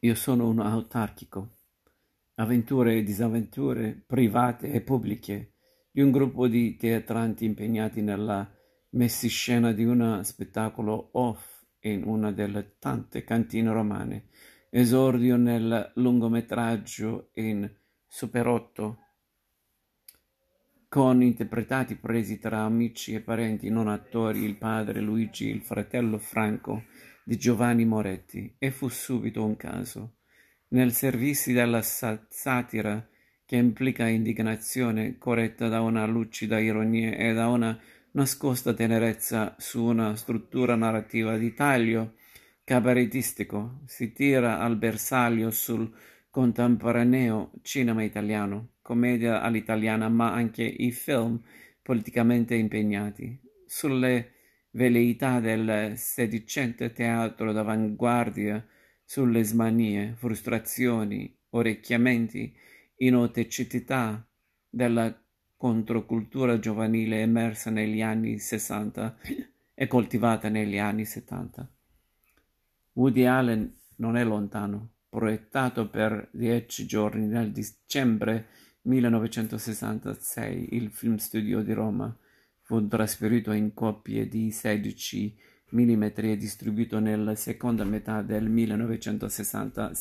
Io sono un autarchico. Avventure e disavventure private e pubbliche di un gruppo di teatranti impegnati nella messiscena di uno spettacolo off in una delle tante cantine romane. Esordio nel lungometraggio in Super 8 con interpretati presi tra amici e parenti non attori, il padre Luigi, il fratello Franco di Giovanni Moretti, e fu subito un caso. Nel servirsi della satira che implica indignazione corretta da una lucida ironia e da una nascosta tenerezza su una struttura narrativa di taglio cabaretistico, si tira al bersaglio sul contemporaneo cinema italiano, commedia all'italiana, ma anche i film politicamente impegnati, sulle velleità del sedicente teatro d'avanguardia, sulle smanie, frustrazioni, orecchiamenti, inautenticità della controcultura giovanile emersa negli anni sessanta e coltivata negli anni settanta. Woody Allen non è lontano proiettato per dieci giorni nel dicembre 1966, il Film Studio di Roma fu trasferito in coppie di 16 mm e distribuito nella seconda metà del 1966.